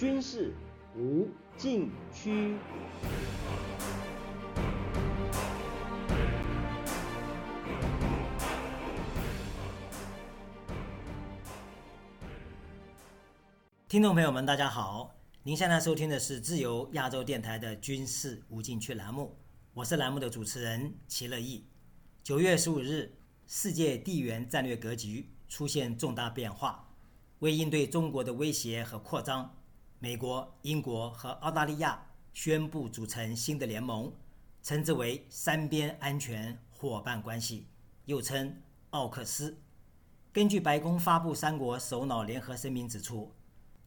军事无禁区。听众朋友们，大家好！您现在收听的是自由亚洲电台的军事无禁区栏目，我是栏目的主持人齐乐意。九月十五日，世界地缘战略格局出现重大变化。为应对中国的威胁和扩张，美国、英国和澳大利亚宣布组成新的联盟，称之为三边安全伙伴关系，又称奥克斯。根据白宫发布三国首脑联合声明指出。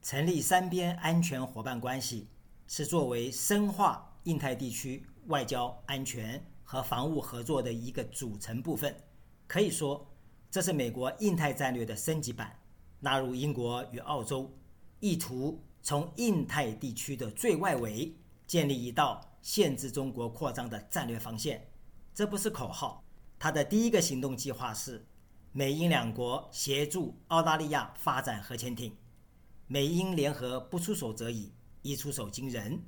成立三边安全伙伴关系，是作为深化印太地区外交安全和防务合作的一个组成部分。可以说，这是美国印太战略的升级版，纳入英国与澳洲，意图从印太地区的最外围建立一道限制中国扩张的战略防线。这不是口号，它的第一个行动计划是美英两国协助澳大利亚发展核潜艇。美英联合不出手则已，一出手惊人。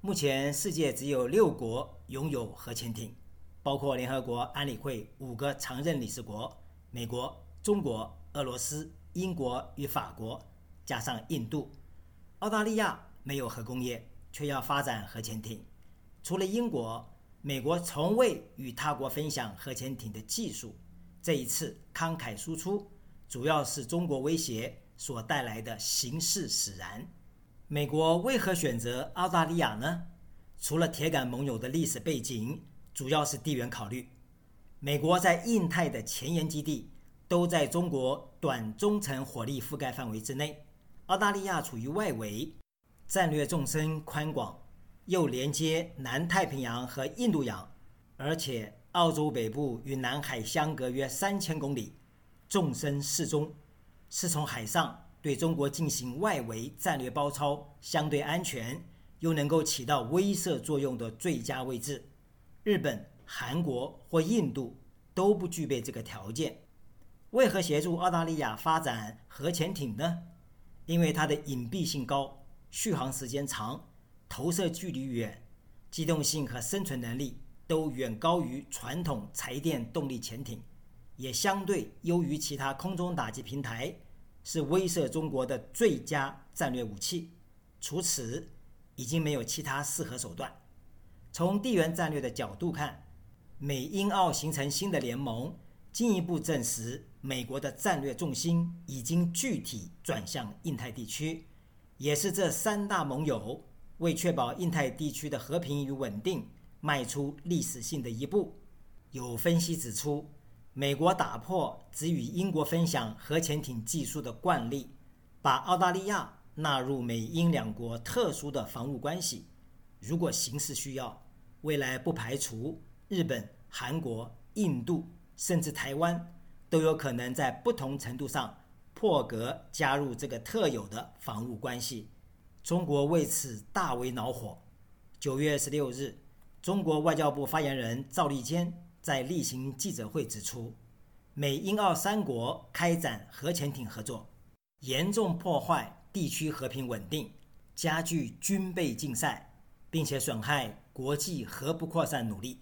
目前世界只有六国拥有核潜艇，包括联合国安理会五个常任理事国：美国、中国、俄罗斯、英国与法国，加上印度。澳大利亚没有核工业，却要发展核潜艇。除了英国，美国从未与他国分享核潜艇的技术。这一次慷慨输出，主要是中国威胁。所带来的形势使然，美国为何选择澳大利亚呢？除了铁杆盟友的历史背景，主要是地缘考虑。美国在印太的前沿基地都在中国短中程火力覆盖范围之内，澳大利亚处于外围，战略纵深宽广，又连接南太平洋和印度洋，而且澳洲北部与南海相隔约三千公里，纵深适中。是从海上对中国进行外围战略包抄，相对安全，又能够起到威慑作用的最佳位置。日本、韩国或印度都不具备这个条件。为何协助澳大利亚发展核潜艇呢？因为它的隐蔽性高，续航时间长，投射距离远，机动性和生存能力都远高于传统柴电动力潜艇。也相对优于其他空中打击平台，是威慑中国的最佳战略武器。除此，已经没有其他适合手段。从地缘战略的角度看，美英澳形成新的联盟，进一步证实美国的战略重心已经具体转向印太地区，也是这三大盟友为确保印太地区的和平与稳定迈出历史性的一步。有分析指出。美国打破只与英国分享核潜艇技术的惯例，把澳大利亚纳入美英两国特殊的防务关系。如果形势需要，未来不排除日本、韩国、印度甚至台湾都有可能在不同程度上破格加入这个特有的防务关系。中国为此大为恼火。九月十六日，中国外交部发言人赵立坚。在例行记者会指出，美英澳三国开展核潜艇合作，严重破坏地区和平稳定，加剧军备竞赛，并且损害国际核不扩散努力。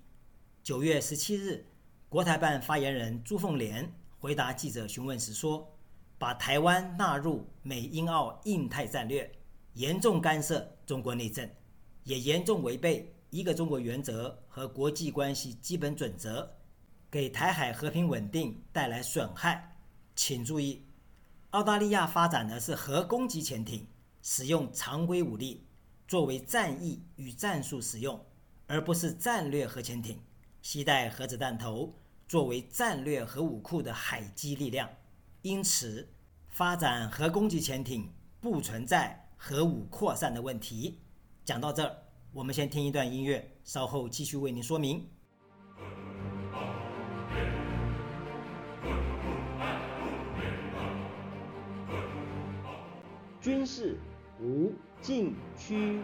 九月十七日，国台办发言人朱凤莲回答记者询问时说：“把台湾纳入美英澳印太战略，严重干涉中国内政，也严重违背。”一个中国原则和国际关系基本准则，给台海和平稳定带来损害。请注意，澳大利亚发展的是核攻击潜艇，使用常规武力作为战役与战术使用，而不是战略核潜艇，携带核子弹头作为战略核武库的海基力量。因此，发展核攻击潜艇不存在核武扩散的问题。讲到这儿。我们先听一段音乐，稍后继续为您说明。军事无禁区。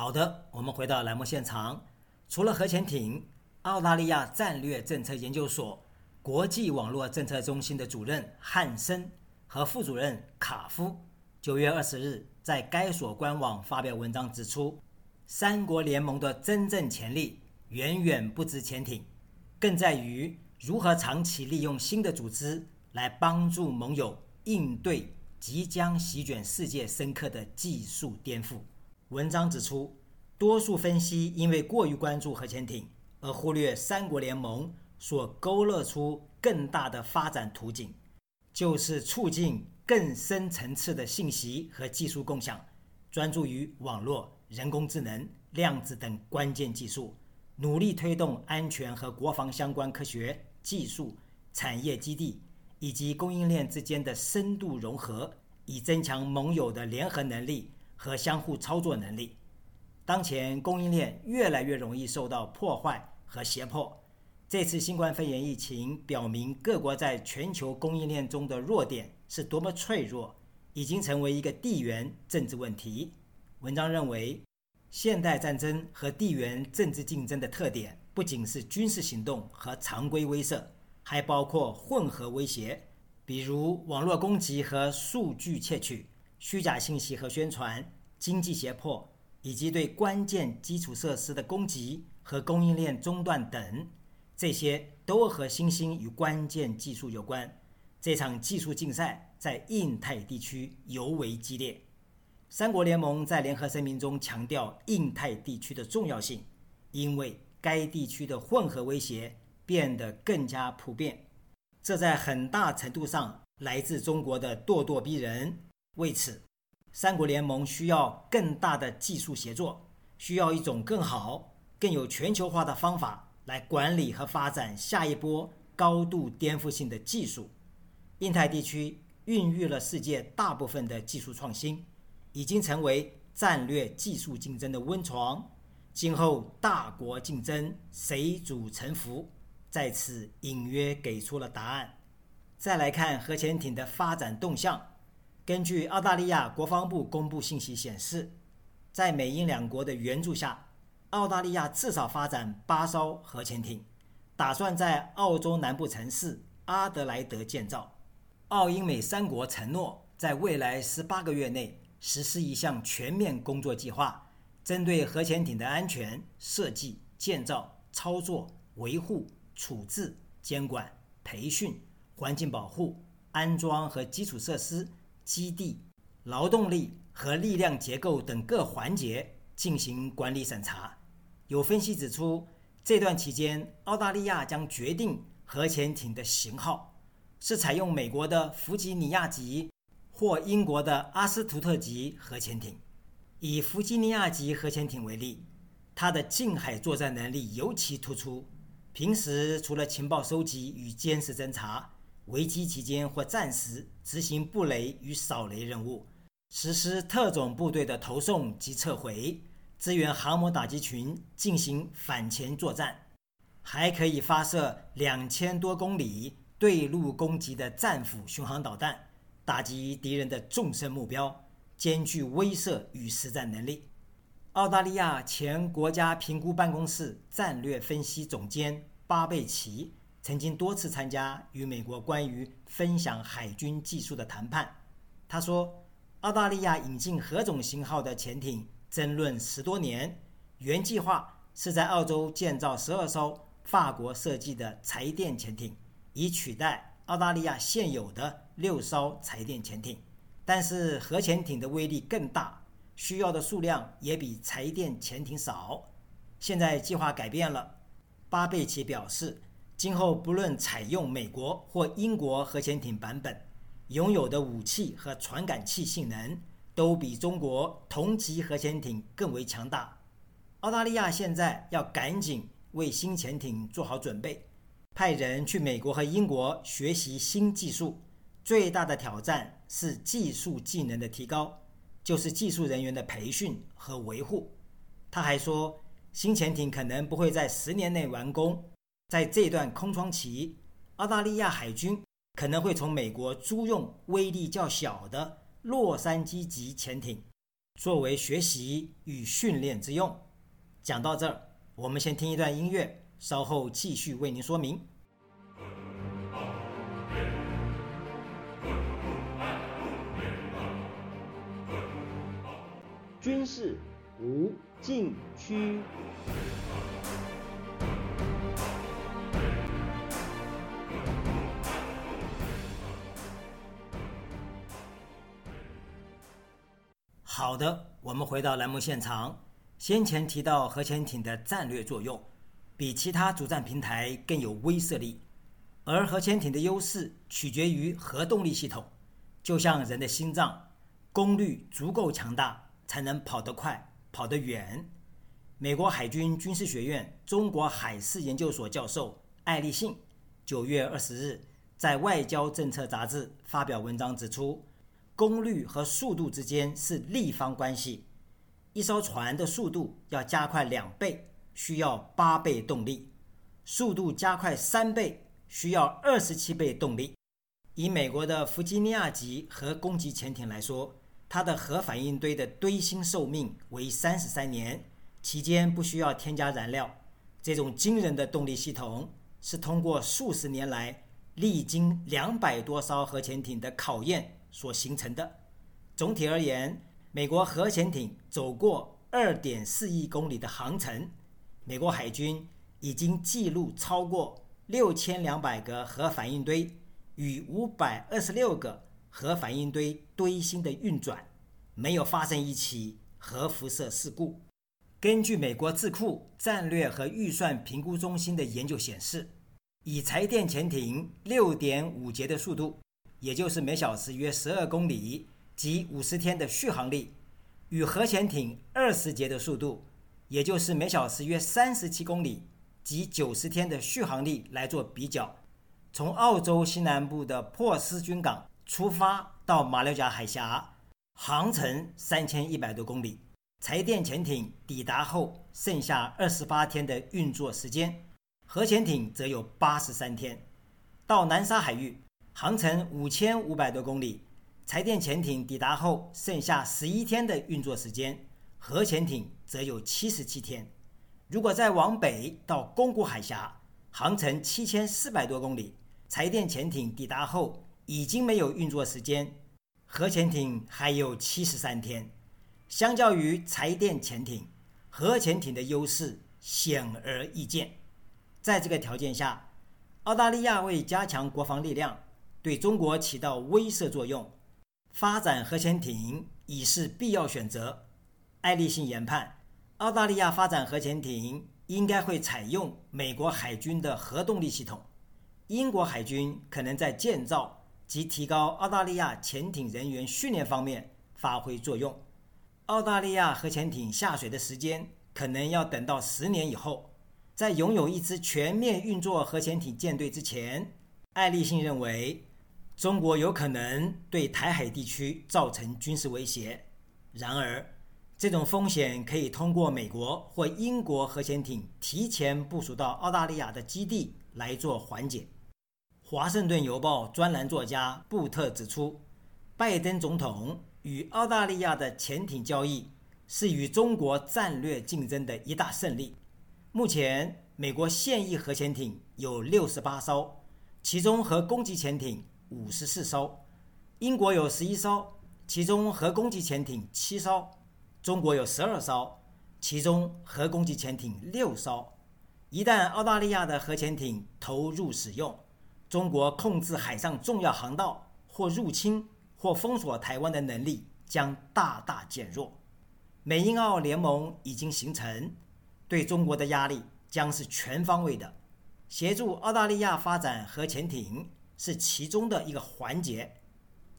好的，我们回到栏目现场。除了核潜艇，澳大利亚战略政策研究所国际网络政策中心的主任汉森和副主任卡夫，九月二十日在该所官网发表文章指出，三国联盟的真正潜力远远不止潜艇，更在于如何长期利用新的组织来帮助盟友应对即将席卷世界深刻的技术颠覆。文章指出。多数分析因为过于关注核潜艇，而忽略三国联盟所勾勒出更大的发展图景，就是促进更深层次的信息和技术共享，专注于网络、人工智能、量子等关键技术，努力推动安全和国防相关科学技术产业基地以及供应链之间的深度融合，以增强盟友的联合能力和相互操作能力。当前供应链越来越容易受到破坏和胁迫。这次新冠肺炎疫情表明，各国在全球供应链中的弱点是多么脆弱，已经成为一个地缘政治问题。文章认为，现代战争和地缘政治竞争的特点不仅是军事行动和常规威慑，还包括混合威胁，比如网络攻击和数据窃取、虚假信息和宣传、经济胁迫。以及对关键基础设施的攻击和供应链中断等，这些都和新兴与关键技术有关。这场技术竞赛在印太地区尤为激烈。三国联盟在联合声明中强调印太地区的重要性，因为该地区的混合威胁变得更加普遍，这在很大程度上来自中国的咄咄逼人。为此，三国联盟需要更大的技术协作，需要一种更好、更有全球化的方法来管理和发展下一波高度颠覆性的技术。印太地区孕育了世界大部分的技术创新，已经成为战略技术竞争的温床。今后大国竞争，谁主沉浮，在此隐约给出了答案。再来看核潜艇的发展动向。根据澳大利亚国防部公布信息显示，在美英两国的援助下，澳大利亚至少发展八艘核潜艇，打算在澳洲南部城市阿德莱德建造。澳英美三国承诺在未来十八个月内实施一项全面工作计划，针对核潜艇的安全设计、建造、操作、维护、处置、监管、培训、环境保护、安装和基础设施。基地、劳动力和力量结构等各环节进行管理审查。有分析指出，这段期间，澳大利亚将决定核潜艇的型号，是采用美国的弗吉尼亚级或英国的阿斯图特级核潜艇。以弗吉尼亚级核潜艇为例，它的近海作战能力尤其突出。平时除了情报收集与监视侦查。危机期间或战时执行布雷与扫雷任务，实施特种部队的投送及撤回，支援航母打击群进行反潜作战，还可以发射两千多公里对陆攻击的战斧巡航导弹，打击敌人的纵深目标，兼具威慑与实战能力。澳大利亚前国家评估办公室战略分析总监巴贝奇。曾经多次参加与美国关于分享海军技术的谈判。他说：“澳大利亚引进何种型号的潜艇争论十多年，原计划是在澳洲建造十二艘法国设计的柴电潜艇，以取代澳大利亚现有的六艘柴电潜艇。但是核潜艇的威力更大，需要的数量也比柴电潜艇少。现在计划改变了。”巴贝奇表示。今后不论采用美国或英国核潜艇版本，拥有的武器和传感器性能都比中国同级核潜艇更为强大。澳大利亚现在要赶紧为新潜艇做好准备，派人去美国和英国学习新技术。最大的挑战是技术技能的提高，就是技术人员的培训和维护。他还说，新潜艇可能不会在十年内完工。在这段空窗期，澳大利亚海军可能会从美国租用威力较小的洛杉矶级潜艇，作为学习与训练之用。讲到这儿，我们先听一段音乐，稍后继续为您说明。军事无禁区。好的，我们回到栏目现场。先前提到核潜艇的战略作用，比其他主战平台更有威慑力，而核潜艇的优势取决于核动力系统，就像人的心脏，功率足够强大才能跑得快、跑得远。美国海军军事学院中国海事研究所教授艾立信九月二十日在《外交政策》杂志发表文章指出。功率和速度之间是立方关系，一艘船的速度要加快两倍，需要八倍动力；速度加快三倍，需要二十七倍动力。以美国的弗吉尼亚级核攻击潜艇来说，它的核反应堆的堆芯寿命为三十三年，期间不需要添加燃料。这种惊人的动力系统是通过数十年来历经两百多艘核潜艇的考验。所形成的。总体而言，美国核潜艇走过二点四亿公里的航程，美国海军已经记录超过六千两百个核反应堆与五百二十六个核反应堆堆芯的运转，没有发生一起核辐射事故。根据美国智库战略和预算评估中心的研究显示，以柴电潜艇六点五节的速度。也就是每小时约十二公里及五十天的续航力，与核潜艇二十节的速度，也就是每小时约三十七公里及九十天的续航力来做比较。从澳洲西南部的珀斯军港出发到马六甲海峡，航程三千一百多公里，柴电潜艇抵达后剩下二十八天的运作时间，核潜艇则有八十三天，到南沙海域。航程五千五百多公里，柴电潜艇抵达后剩下十一天的运作时间，核潜艇则有七十七天。如果再往北到宫古海峡，航程七千四百多公里，柴电潜艇抵达后已经没有运作时间，核潜艇还有七十三天。相较于柴电潜艇，核潜艇的优势显而易见。在这个条件下，澳大利亚为加强国防力量。对中国起到威慑作用，发展核潜艇已是必要选择。爱立信研判，澳大利亚发展核潜艇应该会采用美国海军的核动力系统，英国海军可能在建造及提高澳大利亚潜艇人员训练方面发挥作用。澳大利亚核潜艇下水的时间可能要等到十年以后，在拥有一支全面运作核潜艇舰队之前，爱立信认为。中国有可能对台海地区造成军事威胁，然而，这种风险可以通过美国或英国核潜艇提前部署到澳大利亚的基地来做缓解。华盛顿邮报专栏作家布特指出，拜登总统与澳大利亚的潜艇交易是与中国战略竞争的一大胜利。目前，美国现役核潜艇有六十八艘，其中核攻击潜艇。五十四艘，英国有十一艘，其中核攻击潜艇七艘；中国有十二艘，其中核攻击潜艇六艘。一旦澳大利亚的核潜艇投入使用，中国控制海上重要航道或入侵或封锁台湾的能力将大大减弱。美英澳联盟已经形成，对中国的压力将是全方位的，协助澳大利亚发展核潜艇。是其中的一个环节，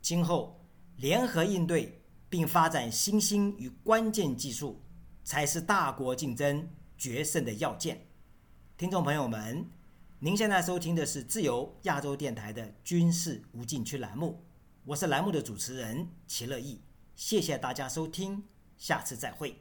今后联合应对并发展新兴与关键技术，才是大国竞争决胜的要件。听众朋友们，您现在收听的是自由亚洲电台的军事无禁区栏目，我是栏目的主持人齐乐意，谢谢大家收听，下次再会。